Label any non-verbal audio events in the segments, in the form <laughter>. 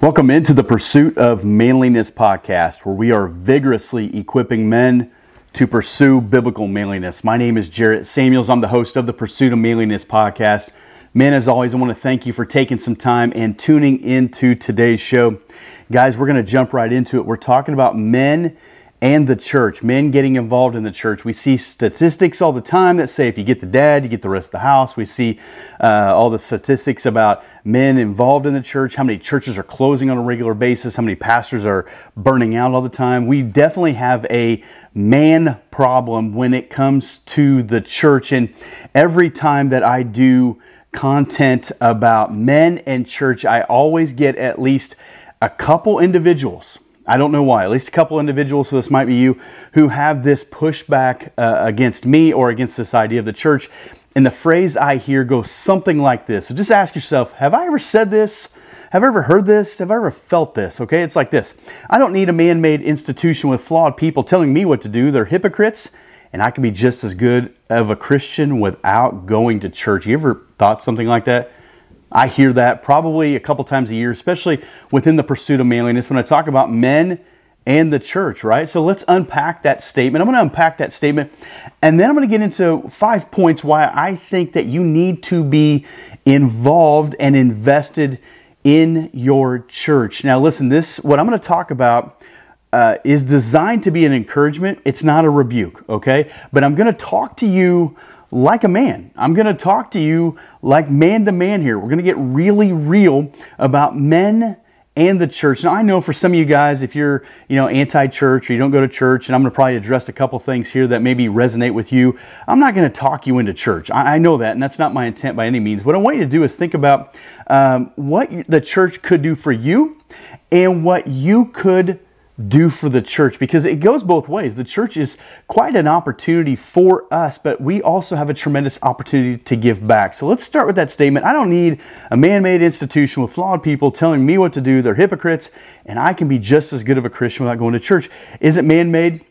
Welcome into the Pursuit of Manliness podcast, where we are vigorously equipping men to pursue biblical manliness. My name is Jarrett Samuels. I'm the host of the Pursuit of Manliness podcast. Men, as always, I want to thank you for taking some time and tuning into today's show. Guys, we're going to jump right into it. We're talking about men and the church, men getting involved in the church. We see statistics all the time that say if you get the dad, you get the rest of the house. We see uh, all the statistics about men involved in the church, how many churches are closing on a regular basis, how many pastors are burning out all the time. We definitely have a man problem when it comes to the church. And every time that I do content about men and church, I always get at least a couple individuals I don't know why. At least a couple individuals, so this might be you, who have this pushback uh, against me or against this idea of the church. And the phrase I hear goes something like this. So just ask yourself Have I ever said this? Have I ever heard this? Have I ever felt this? Okay, it's like this I don't need a man made institution with flawed people telling me what to do. They're hypocrites, and I can be just as good of a Christian without going to church. You ever thought something like that? I hear that probably a couple times a year, especially within the pursuit of manliness when I talk about men and the church, right? So let's unpack that statement. I'm going to unpack that statement and then I'm going to get into five points why I think that you need to be involved and invested in your church. Now, listen, this, what I'm going to talk about uh, is designed to be an encouragement. It's not a rebuke, okay? But I'm going to talk to you like a man. I'm going to talk to you like man to man here. We're going to get really real about men and the church. Now I know for some of you guys, if you're you know anti-church or you don't go to church, and I'm going to probably address a couple things here that maybe resonate with you. I'm not going to talk you into church. I, I, know that, and that's not my intent by any means. What I want you to do is think about um, what the church could do for you and what you could do for the church because it goes both ways. The church is quite an opportunity for us, but we also have a tremendous opportunity to give back. So let's start with that statement. I don't need a man made institution with flawed people telling me what to do. They're hypocrites, and I can be just as good of a Christian without going to church. Is it man made?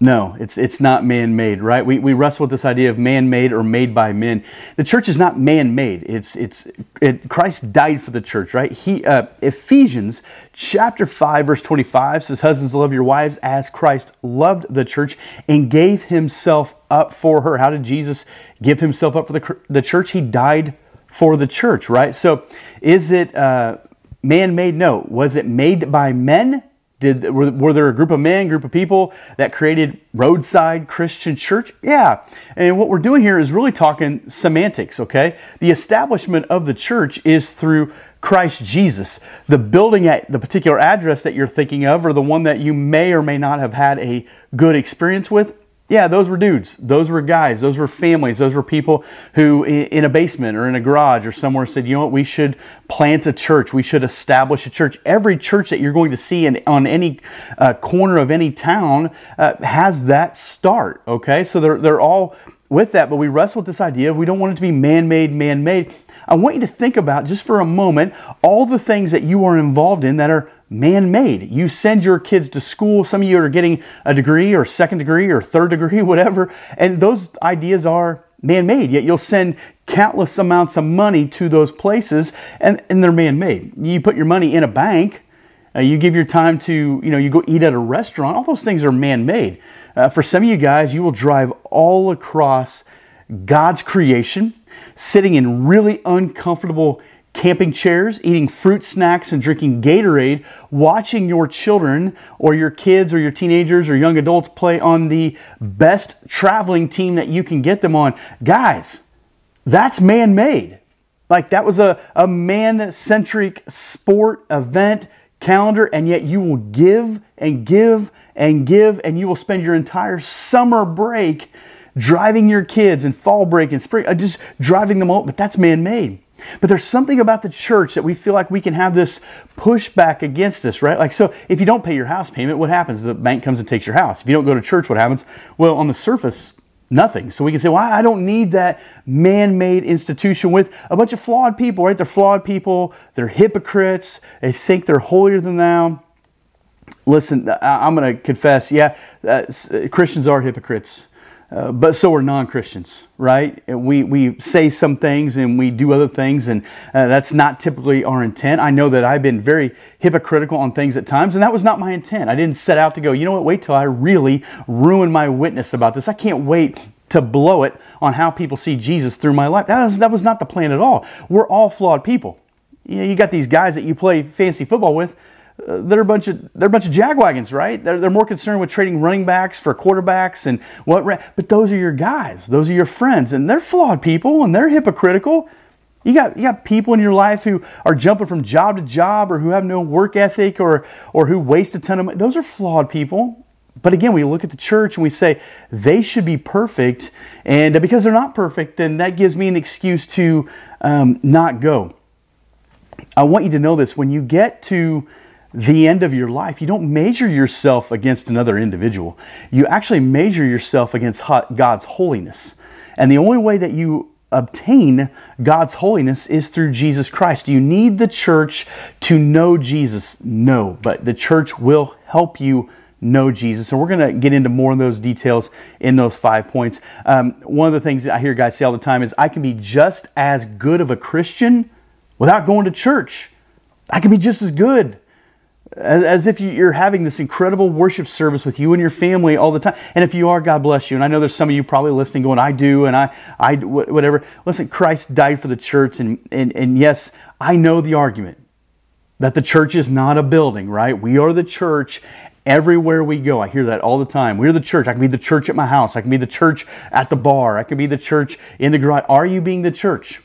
No, it's, it's not man made, right? We, we wrestle with this idea of man made or made by men. The church is not man made. It's, it's, it, Christ died for the church, right? He, uh, Ephesians chapter 5, verse 25 says, Husbands, love your wives as Christ loved the church and gave himself up for her. How did Jesus give himself up for the, the church? He died for the church, right? So is it uh, man made? No. Was it made by men? Did were, were, there a group of men, group of people that created roadside Christian church? Yeah. And what we're doing here is really talking semantics, okay? The establishment of the church is through Christ Jesus. The building at the particular address that you're thinking of or the one that you may or may not have had a good experience with, yeah, those were dudes. Those were guys. Those were families. Those were people who, in a basement or in a garage or somewhere, said, you know what, we should plant a church. We should establish a church. Every church that you're going to see in, on any uh, corner of any town uh, has that start, okay? So they're, they're all with that, but we wrestle with this idea of we don't want it to be man made, man made. I want you to think about just for a moment all the things that you are involved in that are man made. You send your kids to school. Some of you are getting a degree or second degree or third degree, <laughs> whatever, and those ideas are man made. Yet you'll send countless amounts of money to those places and, and they're man made. You put your money in a bank. Uh, you give your time to, you know, you go eat at a restaurant. All those things are man made. Uh, for some of you guys, you will drive all across God's creation, sitting in really uncomfortable camping chairs, eating fruit snacks, and drinking Gatorade, watching your children or your kids or your teenagers or young adults play on the best traveling team that you can get them on. Guys, that's man made. Like that was a, a man centric sport event calendar, and yet you will give and give and give, and you will spend your entire summer break driving your kids and fall break and spring, uh, just driving them out, but that's man made. But there's something about the church that we feel like we can have this pushback against us, right? Like, so if you don't pay your house payment, what happens? The bank comes and takes your house. If you don't go to church, what happens? Well, on the surface, nothing. So we can say, well, I don't need that man made institution with a bunch of flawed people, right? They're flawed people, they're hypocrites, they think they're holier than thou. Listen, I'm going to confess, yeah, uh, Christians are hypocrites. Uh, but so are non-Christians, right? We we say some things and we do other things, and uh, that's not typically our intent. I know that I've been very hypocritical on things at times, and that was not my intent. I didn't set out to go. You know what? Wait till I really ruin my witness about this. I can't wait to blow it on how people see Jesus through my life. That was, that was not the plan at all. We're all flawed people. You, know, you got these guys that you play fancy football with they're a bunch of they're a bunch of jagwagons, right? They're, they're more concerned with trading running backs for quarterbacks and what. But those are your guys, those are your friends, and they're flawed people and they're hypocritical. You got you got people in your life who are jumping from job to job or who have no work ethic or or who waste a ton of money. Those are flawed people. But again, we look at the church and we say they should be perfect, and because they're not perfect, then that gives me an excuse to um, not go. I want you to know this when you get to the end of your life, you don't measure yourself against another individual. You actually measure yourself against God's holiness. And the only way that you obtain God's holiness is through Jesus Christ. You need the church to know Jesus? No, but the church will help you know Jesus. And we're going to get into more of those details in those five points. Um, one of the things I hear guys say all the time is I can be just as good of a Christian without going to church. I can be just as good as, as if you're having this incredible worship service with you and your family all the time. And if you are, God bless you. And I know there's some of you probably listening going, I do, and I, I, whatever. Listen, Christ died for the church. And, and, and yes, I know the argument that the church is not a building, right? We are the church everywhere we go. I hear that all the time. We're the church. I can be the church at my house. I can be the church at the bar. I can be the church in the garage. Are you being the church?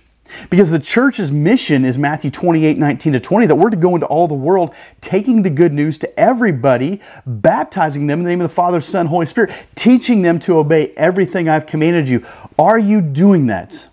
Because the church's mission is Matthew 28 19 to 20, that we're to go into all the world, taking the good news to everybody, baptizing them in the name of the Father, Son, Holy Spirit, teaching them to obey everything I've commanded you. Are you doing that?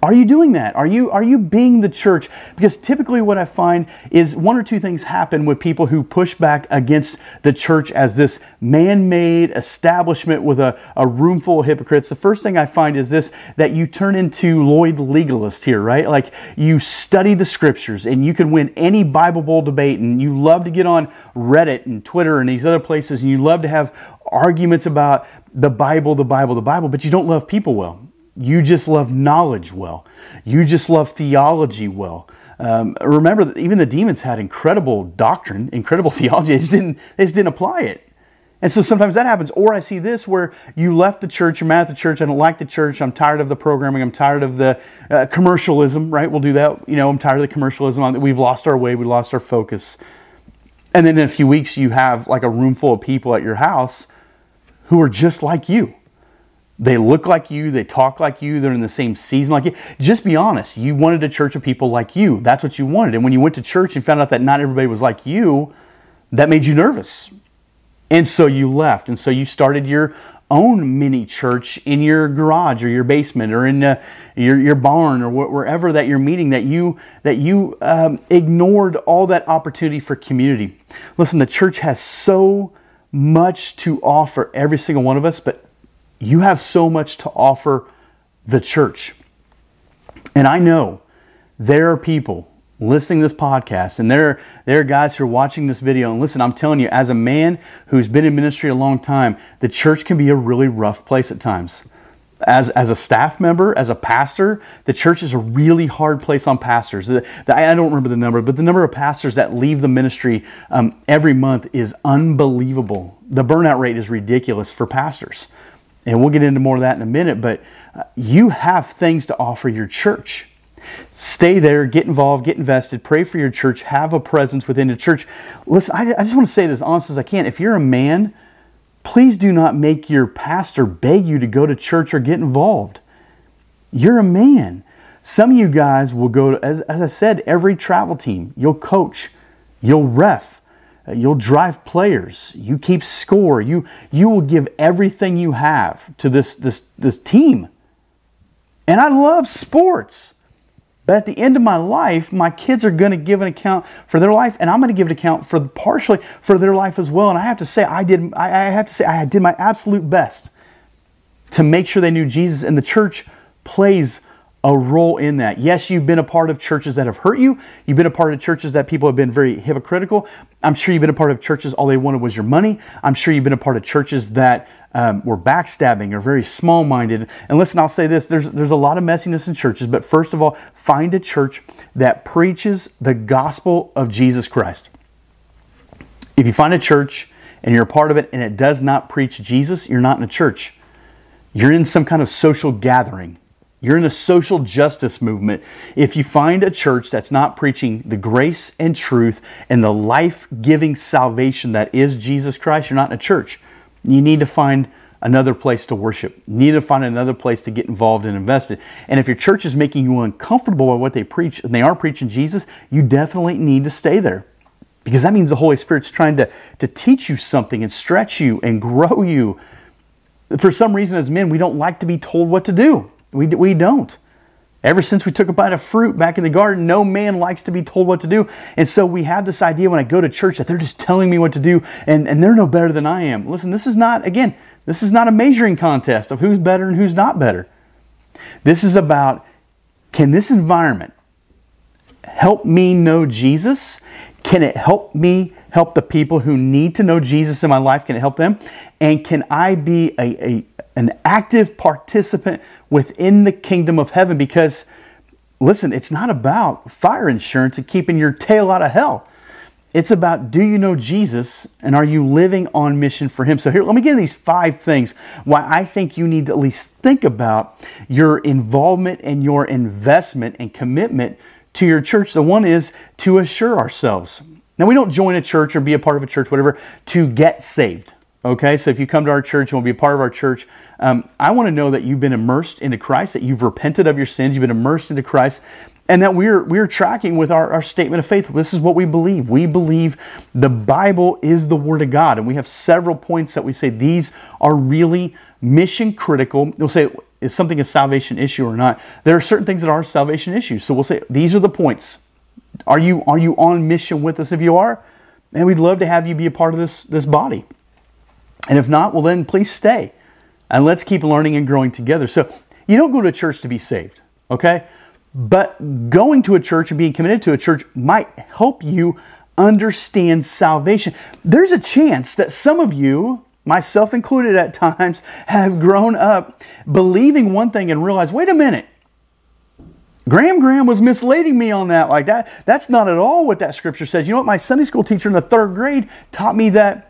Are you doing that? Are you are you being the church? Because typically what I find is one or two things happen with people who push back against the church as this man-made establishment with a, a room full of hypocrites. The first thing I find is this that you turn into Lloyd legalist here, right? Like you study the scriptures and you can win any Bible Bowl debate and you love to get on Reddit and Twitter and these other places and you love to have arguments about the Bible, the Bible, the Bible, but you don't love people well. You just love knowledge well. You just love theology well. Um, remember, that even the demons had incredible doctrine, incredible <laughs> theology. They just, didn't, they just didn't apply it. And so sometimes that happens. Or I see this where you left the church, you're mad at the church, I don't like the church, I'm tired of the programming, I'm tired of the uh, commercialism, right? We'll do that. You know, I'm tired of the commercialism. We've lost our way, we lost our focus. And then in a few weeks, you have like a room full of people at your house who are just like you. They look like you, they talk like you, they're in the same season like you. Just be honest. You wanted a church of people like you. That's what you wanted. And when you went to church and found out that not everybody was like you, that made you nervous. And so you left. And so you started your own mini church in your garage or your basement or in uh, your, your barn or wh- wherever that you're meeting that you that you um, ignored all that opportunity for community listen the church has so much to offer every single one of us but you have so much to offer the church. And I know there are people listening to this podcast and there, there are guys who are watching this video. And listen, I'm telling you, as a man who's been in ministry a long time, the church can be a really rough place at times. As, as a staff member, as a pastor, the church is a really hard place on pastors. The, the, I don't remember the number, but the number of pastors that leave the ministry um, every month is unbelievable. The burnout rate is ridiculous for pastors. And we'll get into more of that in a minute, but uh, you have things to offer your church. Stay there, get involved, get invested, pray for your church, have a presence within the church. Listen, I, I just want to say this as honest as I can. If you're a man, please do not make your pastor beg you to go to church or get involved. You're a man. Some of you guys will go to, as, as I said, every travel team. You'll coach, you'll ref, you'll drive players. You keep score. You, you will give everything you have to this, this, this team. And I love sports. But at the end of my life, my kids are going to give an account for their life, and I'm going to give an account for partially for their life as well. And I have to say, I did. I have to say, I did my absolute best to make sure they knew Jesus. And the church plays a role in that. Yes, you've been a part of churches that have hurt you. You've been a part of churches that people have been very hypocritical. I'm sure you've been a part of churches all they wanted was your money. I'm sure you've been a part of churches that um, were backstabbing or very small minded. And listen, I'll say this there's, there's a lot of messiness in churches, but first of all, find a church that preaches the gospel of Jesus Christ. If you find a church and you're a part of it and it does not preach Jesus, you're not in a church. You're in some kind of social gathering. You're in a social justice movement. If you find a church that's not preaching the grace and truth and the life giving salvation that is Jesus Christ, you're not in a church. You need to find another place to worship. You need to find another place to get involved and invested. And if your church is making you uncomfortable by what they preach and they are preaching Jesus, you definitely need to stay there. Because that means the Holy Spirit's trying to, to teach you something and stretch you and grow you. For some reason, as men, we don't like to be told what to do. We, we don't. Ever since we took a bite of fruit back in the garden, no man likes to be told what to do. And so we have this idea when I go to church that they're just telling me what to do and, and they're no better than I am. Listen, this is not, again, this is not a measuring contest of who's better and who's not better. This is about can this environment help me know Jesus? Can it help me help the people who need to know Jesus in my life? Can it help them? And can I be a, a an active participant within the kingdom of heaven? Because listen, it's not about fire insurance and keeping your tail out of hell. It's about do you know Jesus and are you living on mission for Him? So, here, let me give these five things why I think you need to at least think about your involvement and your investment and commitment to your church. The one is to assure ourselves. Now, we don't join a church or be a part of a church, whatever, to get saved. Okay, so if you come to our church and want to be a part of our church, um, I want to know that you've been immersed into Christ, that you've repented of your sins, you've been immersed into Christ, and that we're we're tracking with our, our statement of faith. This is what we believe. We believe the Bible is the Word of God, and we have several points that we say these are really mission critical. We'll say is something a salvation issue or not. There are certain things that are salvation issues. So we'll say these are the points. Are you are you on mission with us? If you are, and we'd love to have you be a part of this this body. And if not, well then please stay, and let's keep learning and growing together. So you don't go to church to be saved, okay? But going to a church and being committed to a church might help you understand salvation. There's a chance that some of you myself included at times, <laughs> have grown up believing one thing and realized, wait a minute, Graham Graham was misleading me on that like that. That's not at all what that scripture says. You know what? My Sunday school teacher in the third grade taught me that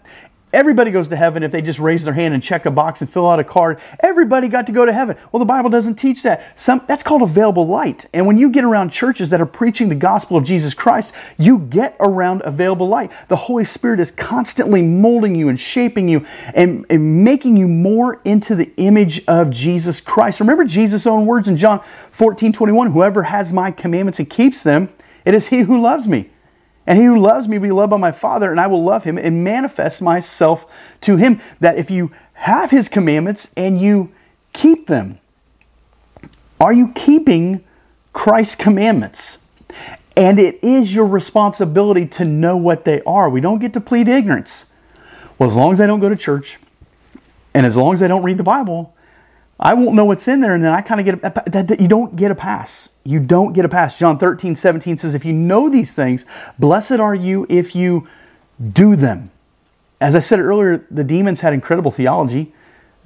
Everybody goes to heaven if they just raise their hand and check a box and fill out a card. Everybody got to go to heaven. Well, the Bible doesn't teach that. Some, that's called available light. And when you get around churches that are preaching the gospel of Jesus Christ, you get around available light. The Holy Spirit is constantly molding you and shaping you and, and making you more into the image of Jesus Christ. Remember Jesus' own words in John 14 21 Whoever has my commandments and keeps them, it is he who loves me. And he who loves me will be loved by my Father, and I will love him and manifest myself to him. That if you have his commandments and you keep them, are you keeping Christ's commandments? And it is your responsibility to know what they are. We don't get to plead ignorance. Well, as long as I don't go to church and as long as I don't read the Bible, I won't know what's in there, and then I kind of get a, that, you don't get a pass. You don't get a pass. John 13, 17 says, If you know these things, blessed are you if you do them. As I said earlier, the demons had incredible theology.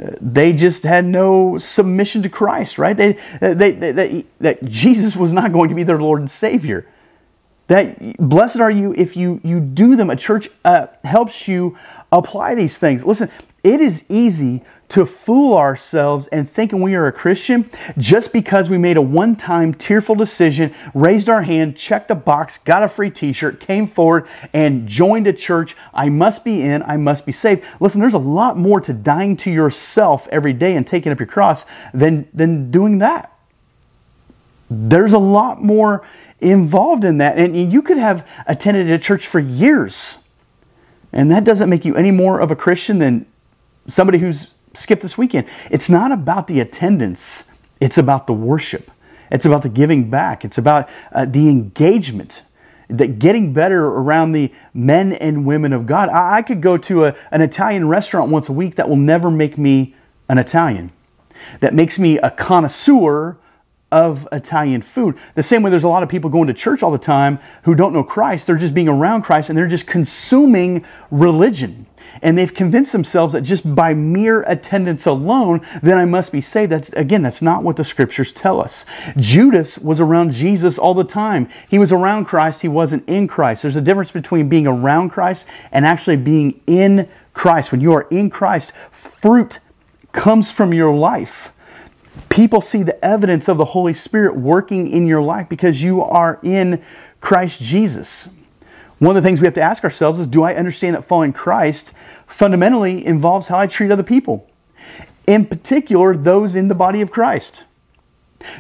Uh, they just had no submission to Christ, right? They, they, they, they, that Jesus was not going to be their Lord and Savior. That blessed are you if you you do them. A church uh, helps you apply these things. Listen, it is easy to fool ourselves and thinking we are a Christian just because we made a one time tearful decision, raised our hand, checked a box, got a free t shirt, came forward, and joined a church. I must be in, I must be saved. Listen, there's a lot more to dying to yourself every day and taking up your cross than, than doing that. There's a lot more involved in that. And you could have attended a church for years. And that doesn't make you any more of a Christian than somebody who's skipped this weekend. It's not about the attendance, it's about the worship. It's about the giving back. It's about uh, the engagement, that getting better around the men and women of God. I, I could go to a, an Italian restaurant once a week that will never make me an Italian. That makes me a connoisseur of Italian food. The same way there's a lot of people going to church all the time who don't know Christ. They're just being around Christ and they're just consuming religion. And they've convinced themselves that just by mere attendance alone, then I must be saved. That's again, that's not what the scriptures tell us. Judas was around Jesus all the time. He was around Christ, he wasn't in Christ. There's a difference between being around Christ and actually being in Christ. When you are in Christ, fruit comes from your life. People see the evidence of the Holy Spirit working in your life because you are in Christ Jesus. One of the things we have to ask ourselves is do I understand that following Christ fundamentally involves how I treat other people? In particular, those in the body of Christ.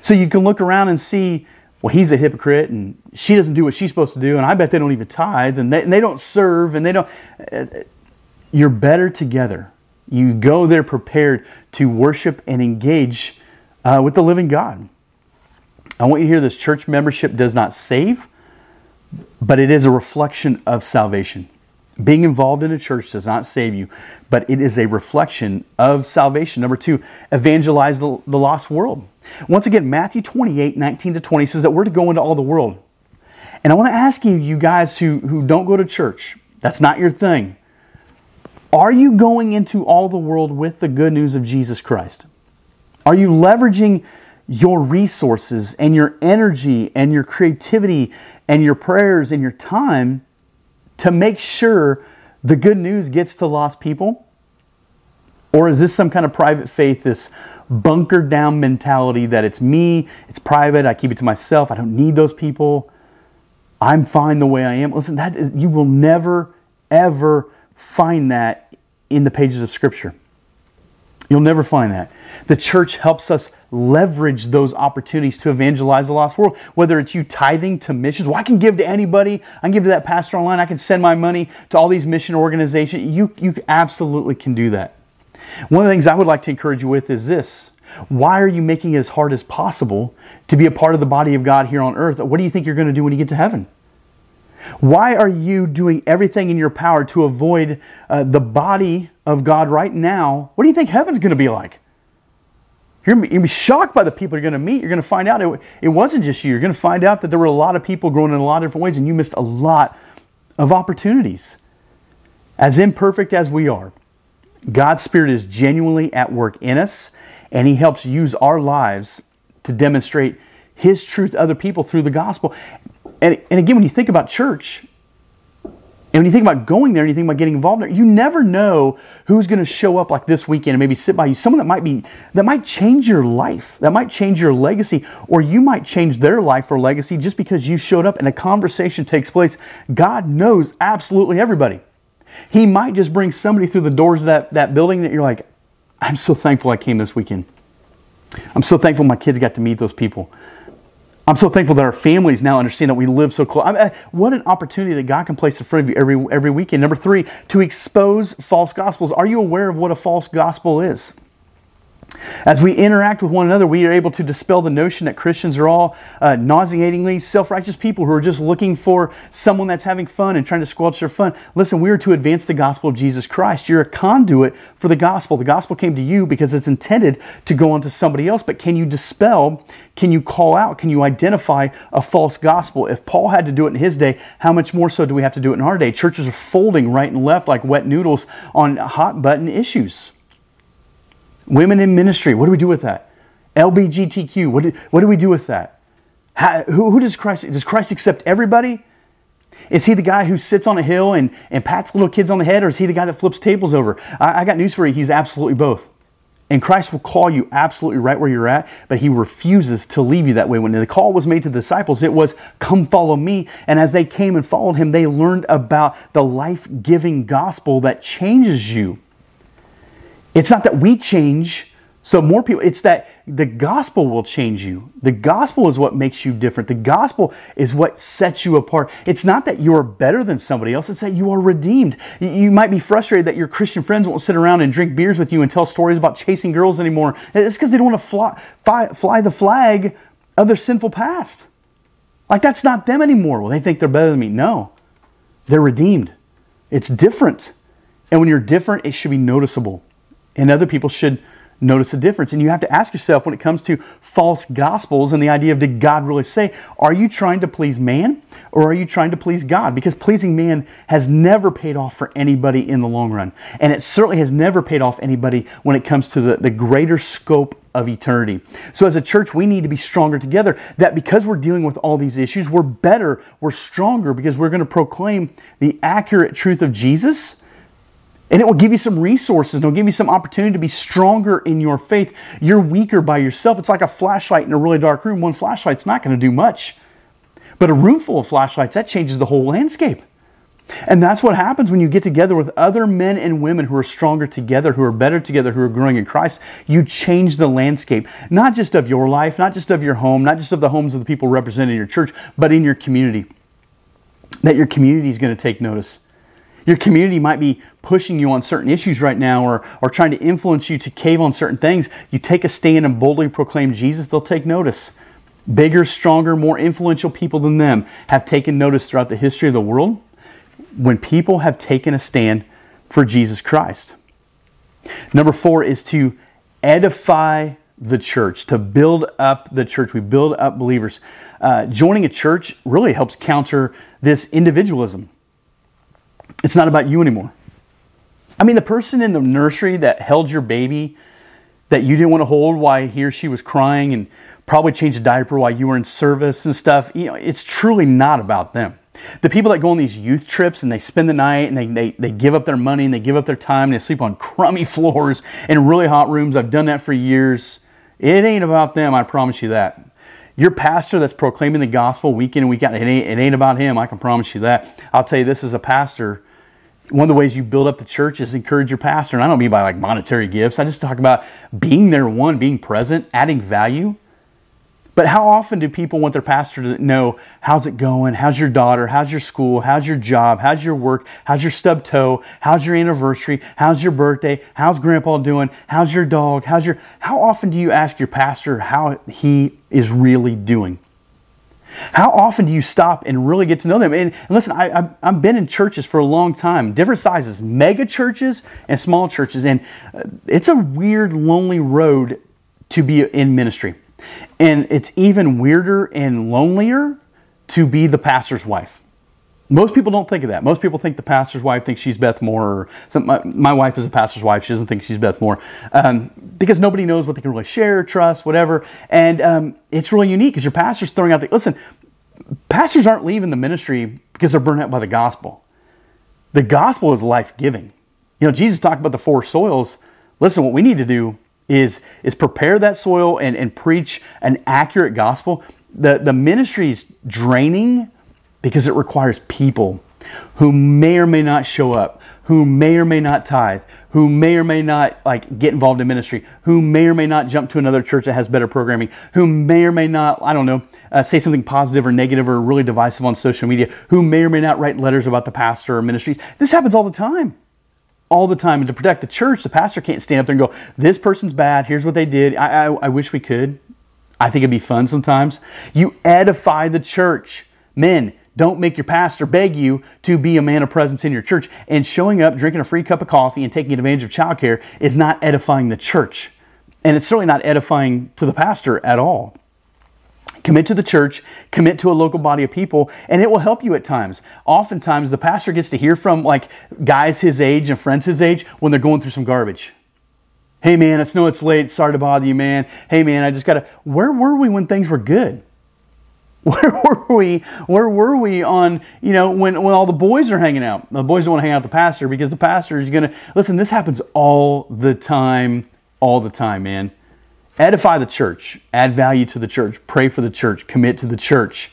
So you can look around and see, well, he's a hypocrite and she doesn't do what she's supposed to do, and I bet they don't even tithe and they, and they don't serve and they don't. Uh, you're better together. You go there prepared to worship and engage uh, with the living God. I want you to hear this church membership does not save, but it is a reflection of salvation. Being involved in a church does not save you, but it is a reflection of salvation. Number two, evangelize the, the lost world. Once again, Matthew 28 19 to 20 says that we're to go into all the world. And I want to ask you, you guys who, who don't go to church, that's not your thing. Are you going into all the world with the good news of Jesus Christ? Are you leveraging your resources and your energy and your creativity and your prayers and your time to make sure the good news gets to lost people? Or is this some kind of private faith, this bunkered down mentality that it's me, it's private, I keep it to myself, I don't need those people, I'm fine the way I am? Listen, that is, you will never, ever find that in the pages of Scripture. You'll never find that. The church helps us leverage those opportunities to evangelize the lost world. Whether it's you tithing to missions, well, I can give to anybody. I can give to that pastor online. I can send my money to all these mission organizations. You, you absolutely can do that. One of the things I would like to encourage you with is this. Why are you making it as hard as possible to be a part of the body of God here on earth? What do you think you're going to do when you get to heaven? Why are you doing everything in your power to avoid uh, the body of God right now? What do you think heaven's going to be like? You're going to be shocked by the people you're going to meet. You're going to find out it, it wasn't just you. You're going to find out that there were a lot of people growing in a lot of different ways, and you missed a lot of opportunities. As imperfect as we are, God's Spirit is genuinely at work in us, and He helps use our lives to demonstrate His truth to other people through the gospel. And, and again, when you think about church, and when you think about going there and you think about getting involved there, you never know who's going to show up like this weekend and maybe sit by you. Someone that might be that might change your life, that might change your legacy, or you might change their life or legacy just because you showed up and a conversation takes place. God knows absolutely everybody. He might just bring somebody through the doors of that, that building that you're like, I'm so thankful I came this weekend. I'm so thankful my kids got to meet those people. I'm so thankful that our families now understand that we live so close. I mean, uh, what an opportunity that God can place in front of you every, every weekend. Number three, to expose false gospels. Are you aware of what a false gospel is? As we interact with one another, we are able to dispel the notion that Christians are all uh, nauseatingly self righteous people who are just looking for someone that's having fun and trying to squelch their fun. Listen, we are to advance the gospel of Jesus Christ. You're a conduit for the gospel. The gospel came to you because it's intended to go on to somebody else. But can you dispel, can you call out, can you identify a false gospel? If Paul had to do it in his day, how much more so do we have to do it in our day? Churches are folding right and left like wet noodles on hot button issues. Women in ministry, what do we do with that? LBGTQ, what do, what do we do with that? How, who, who does Christ, does Christ accept everybody? Is he the guy who sits on a hill and, and pats little kids on the head, or is he the guy that flips tables over? I, I got news for you. He's absolutely both. And Christ will call you absolutely right where you're at, but he refuses to leave you that way. When the call was made to the disciples, it was, Come follow me. And as they came and followed him, they learned about the life giving gospel that changes you. It's not that we change so more people, it's that the gospel will change you. The gospel is what makes you different. The gospel is what sets you apart. It's not that you are better than somebody else, it's that you are redeemed. You might be frustrated that your Christian friends won't sit around and drink beers with you and tell stories about chasing girls anymore. It's because they don't want to fly, fly, fly the flag of their sinful past. Like that's not them anymore. Well, they think they're better than me. No, they're redeemed. It's different. And when you're different, it should be noticeable and other people should notice a difference. And you have to ask yourself when it comes to false gospels and the idea of did God really say, are you trying to please man or are you trying to please God? Because pleasing man has never paid off for anybody in the long run. And it certainly has never paid off anybody when it comes to the, the greater scope of eternity. So as a church, we need to be stronger together. That because we're dealing with all these issues, we're better, we're stronger because we're going to proclaim the accurate truth of Jesus and it will give you some resources and it'll give you some opportunity to be stronger in your faith. You're weaker by yourself. It's like a flashlight in a really dark room. One flashlight's not going to do much. But a room full of flashlights, that changes the whole landscape. And that's what happens when you get together with other men and women who are stronger together, who are better together, who are growing in Christ. You change the landscape, not just of your life, not just of your home, not just of the homes of the people represented in your church, but in your community. That your community is going to take notice. Your community might be pushing you on certain issues right now or, or trying to influence you to cave on certain things. You take a stand and boldly proclaim Jesus, they'll take notice. Bigger, stronger, more influential people than them have taken notice throughout the history of the world when people have taken a stand for Jesus Christ. Number four is to edify the church, to build up the church. We build up believers. Uh, joining a church really helps counter this individualism. It's not about you anymore. I mean, the person in the nursery that held your baby that you didn't want to hold while he or she was crying and probably changed a diaper while you were in service and stuff, you know, it's truly not about them. The people that go on these youth trips and they spend the night and they, they, they give up their money and they give up their time and they sleep on crummy <laughs> floors in really hot rooms. I've done that for years. It ain't about them, I promise you that. Your pastor that's proclaiming the gospel week in and week out, it ain't, it ain't about him, I can promise you that. I'll tell you this as a pastor, one of the ways you build up the church is encourage your pastor. And I don't mean by like monetary gifts. I just talk about being there, one, being present, adding value. But how often do people want their pastor to know how's it going? How's your daughter? How's your school? How's your job? How's your work? How's your stub toe? How's your anniversary? How's your birthday? How's grandpa doing? How's your dog? How's your How often do you ask your pastor how he is really doing? How often do you stop and really get to know them? And, and listen, I, I, I've been in churches for a long time, different sizes, mega churches and small churches, and uh, it's a weird, lonely road to be in ministry. And it's even weirder and lonelier to be the pastor's wife. Most people don't think of that. Most people think the pastor's wife thinks she's Beth Moore. Or some, my, my, wife is a pastor's wife. She doesn't think she's Beth Moore um, because nobody knows what they can really share, trust, whatever. And um, it's really unique because your pastor's throwing out the listen. Pastors aren't leaving the ministry because they're burned out by the gospel. The gospel is life giving. You know, Jesus talked about the four soils. Listen, what we need to do is is prepare that soil and, and preach an accurate gospel. The the ministry is draining because it requires people who may or may not show up, who may or may not tithe, who may or may not like get involved in ministry, who may or may not jump to another church that has better programming, who may or may not, I don't know, uh, say something positive or negative or really divisive on social media, who may or may not write letters about the pastor or ministries. This happens all the time. All the time. And to protect the church, the pastor can't stand up there and go, This person's bad. Here's what they did. I, I, I wish we could. I think it'd be fun sometimes. You edify the church. Men, don't make your pastor beg you to be a man of presence in your church. And showing up, drinking a free cup of coffee, and taking advantage of childcare is not edifying the church. And it's certainly not edifying to the pastor at all. Commit to the church, commit to a local body of people, and it will help you at times. Oftentimes, the pastor gets to hear from like guys his age and friends his age when they're going through some garbage. Hey man, I know it's late. Sorry to bother you, man. Hey man, I just gotta. Where were we when things were good? <laughs> Where were we? Where were we on, you know, when, when all the boys are hanging out? The boys don't want to hang out with the pastor because the pastor is going to, listen, this happens all the time, all the time, man. Edify the church, add value to the church, pray for the church, commit to the church.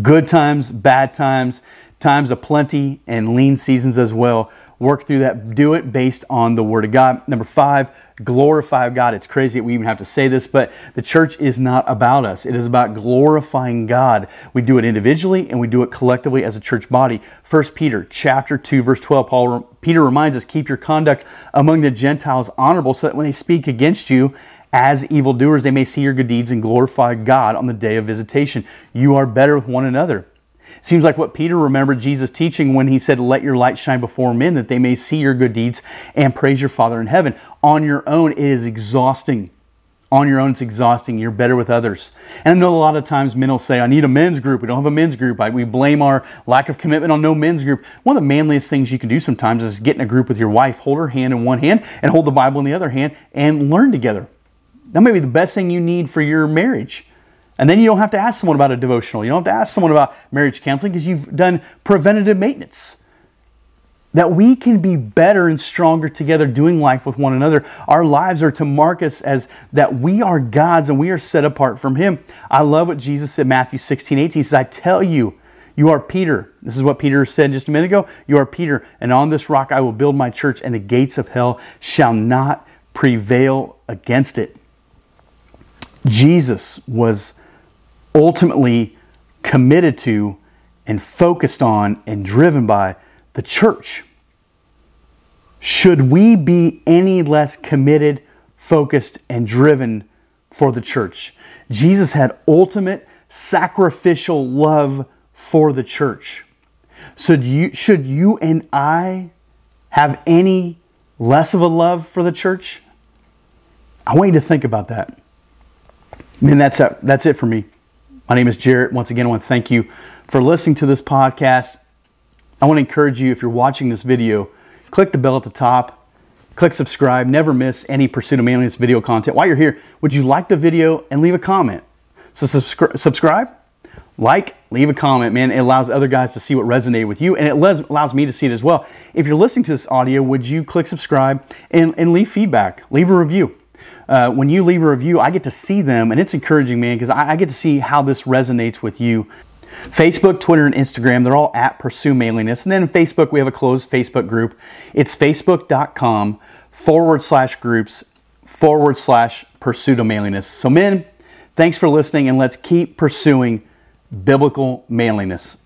Good times, bad times, times of plenty, and lean seasons as well. Work through that. Do it based on the Word of God. Number five, glorify God. It's crazy that we even have to say this, but the church is not about us. It is about glorifying God. We do it individually and we do it collectively as a church body. 1 Peter chapter 2 verse 12 Paul Peter reminds us keep your conduct among the Gentiles honorable so that when they speak against you as evildoers they may see your good deeds and glorify God on the day of visitation. You are better with one another. Seems like what Peter remembered Jesus teaching when he said, Let your light shine before men that they may see your good deeds and praise your Father in heaven. On your own, it is exhausting. On your own, it's exhausting. You're better with others. And I know a lot of times men will say, I need a men's group. We don't have a men's group. we blame our lack of commitment on no men's group. One of the manliest things you can do sometimes is get in a group with your wife, hold her hand in one hand, and hold the Bible in the other hand, and learn together. That may be the best thing you need for your marriage. And then you don't have to ask someone about a devotional. You don't have to ask someone about marriage counseling because you've done preventative maintenance. That we can be better and stronger together doing life with one another. Our lives are to mark us as that we are God's and we are set apart from Him. I love what Jesus said, Matthew 16, 18. He says, I tell you, you are Peter. This is what Peter said just a minute ago. You are Peter, and on this rock I will build my church, and the gates of hell shall not prevail against it. Jesus was ultimately committed to and focused on and driven by the church. Should we be any less committed, focused, and driven for the church? Jesus had ultimate sacrificial love for the church. So you, should you and I have any less of a love for the church? I want you to think about that. And that's, it. that's it for me. My name is Jarrett. Once again, I want to thank you for listening to this podcast. I want to encourage you, if you're watching this video, click the bell at the top, click subscribe, never miss any Pursuit of Manliness video content. While you're here, would you like the video and leave a comment? So subscri- subscribe, like, leave a comment, man. It allows other guys to see what resonated with you, and it allows me to see it as well. If you're listening to this audio, would you click subscribe and, and leave feedback? Leave a review uh, when you leave a review, I get to see them, and it's encouraging, man, because I, I get to see how this resonates with you. Facebook, Twitter, and Instagram, they're all at Pursue Manliness. And then Facebook, we have a closed Facebook group. It's facebook.com forward slash groups forward slash pursuit of. So, men, thanks for listening, and let's keep pursuing biblical manliness.